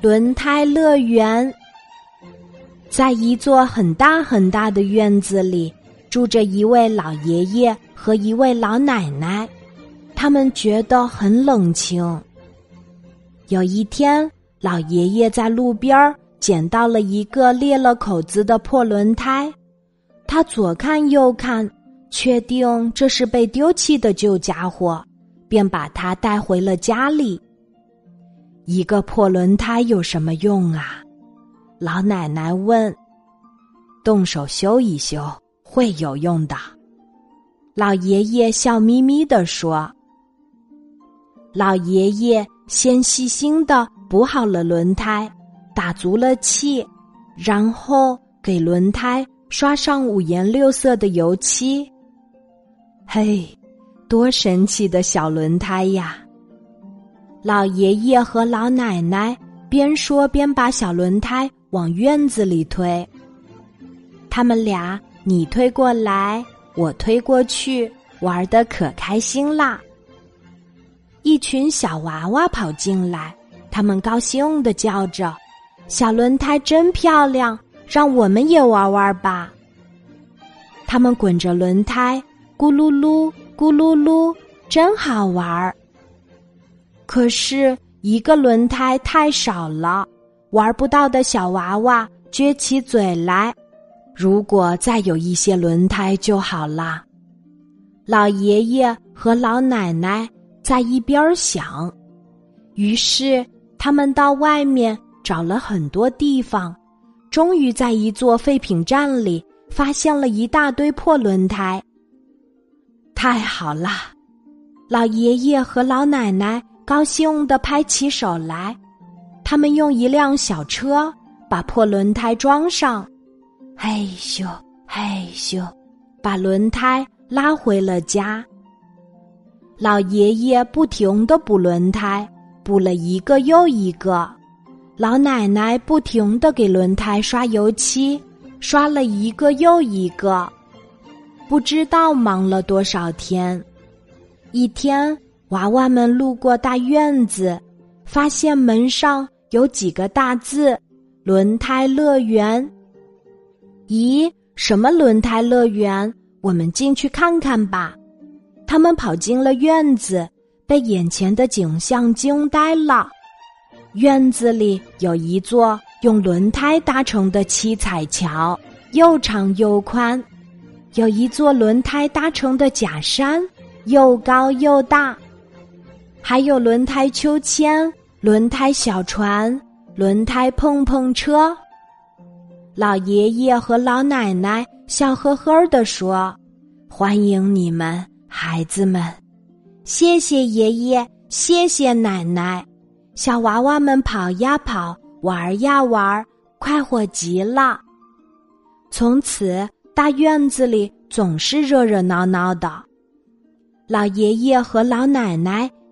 轮胎乐园。在一座很大很大的院子里，住着一位老爷爷和一位老奶奶，他们觉得很冷清。有一天，老爷爷在路边捡到了一个裂了口子的破轮胎，他左看右看，确定这是被丢弃的旧家伙，便把它带回了家里。一个破轮胎有什么用啊？老奶奶问。动手修一修会有用的，老爷爷笑眯眯地说。老爷爷。先细心的补好了轮胎，打足了气，然后给轮胎刷上五颜六色的油漆。嘿，多神奇的小轮胎呀！老爷爷和老奶奶边说边把小轮胎往院子里推。他们俩你推过来，我推过去，玩的可开心啦。一群小娃娃跑进来，他们高兴的叫着：“小轮胎真漂亮，让我们也玩玩吧！”他们滚着轮胎，咕噜噜，咕噜噜，真好玩儿。可是，一个轮胎太少了，玩不到的小娃娃撅起嘴来：“如果再有一些轮胎就好啦！”老爷爷和老奶奶。在一边想，于是他们到外面找了很多地方，终于在一座废品站里发现了一大堆破轮胎。太好了，老爷爷和老奶奶高兴的拍起手来，他们用一辆小车把破轮胎装上，嘿咻嘿咻，把轮胎拉回了家。老爷爷不停的补轮胎，补了一个又一个；老奶奶不停的给轮胎刷油漆，刷了一个又一个。不知道忙了多少天。一天，娃娃们路过大院子，发现门上有几个大字：“轮胎乐园。”咦，什么轮胎乐园？我们进去看看吧。他们跑进了院子，被眼前的景象惊呆了。院子里有一座用轮胎搭成的七彩桥，又长又宽；有一座轮胎搭成的假山，又高又大；还有轮胎秋千、轮胎小船、轮胎碰碰车。老爷爷和老奶奶笑呵呵地说：“欢迎你们。”孩子们，谢谢爷爷，谢谢奶奶。小娃娃们跑呀跑，玩呀玩，快活极了。从此，大院子里总是热热闹闹的，老爷爷和老奶奶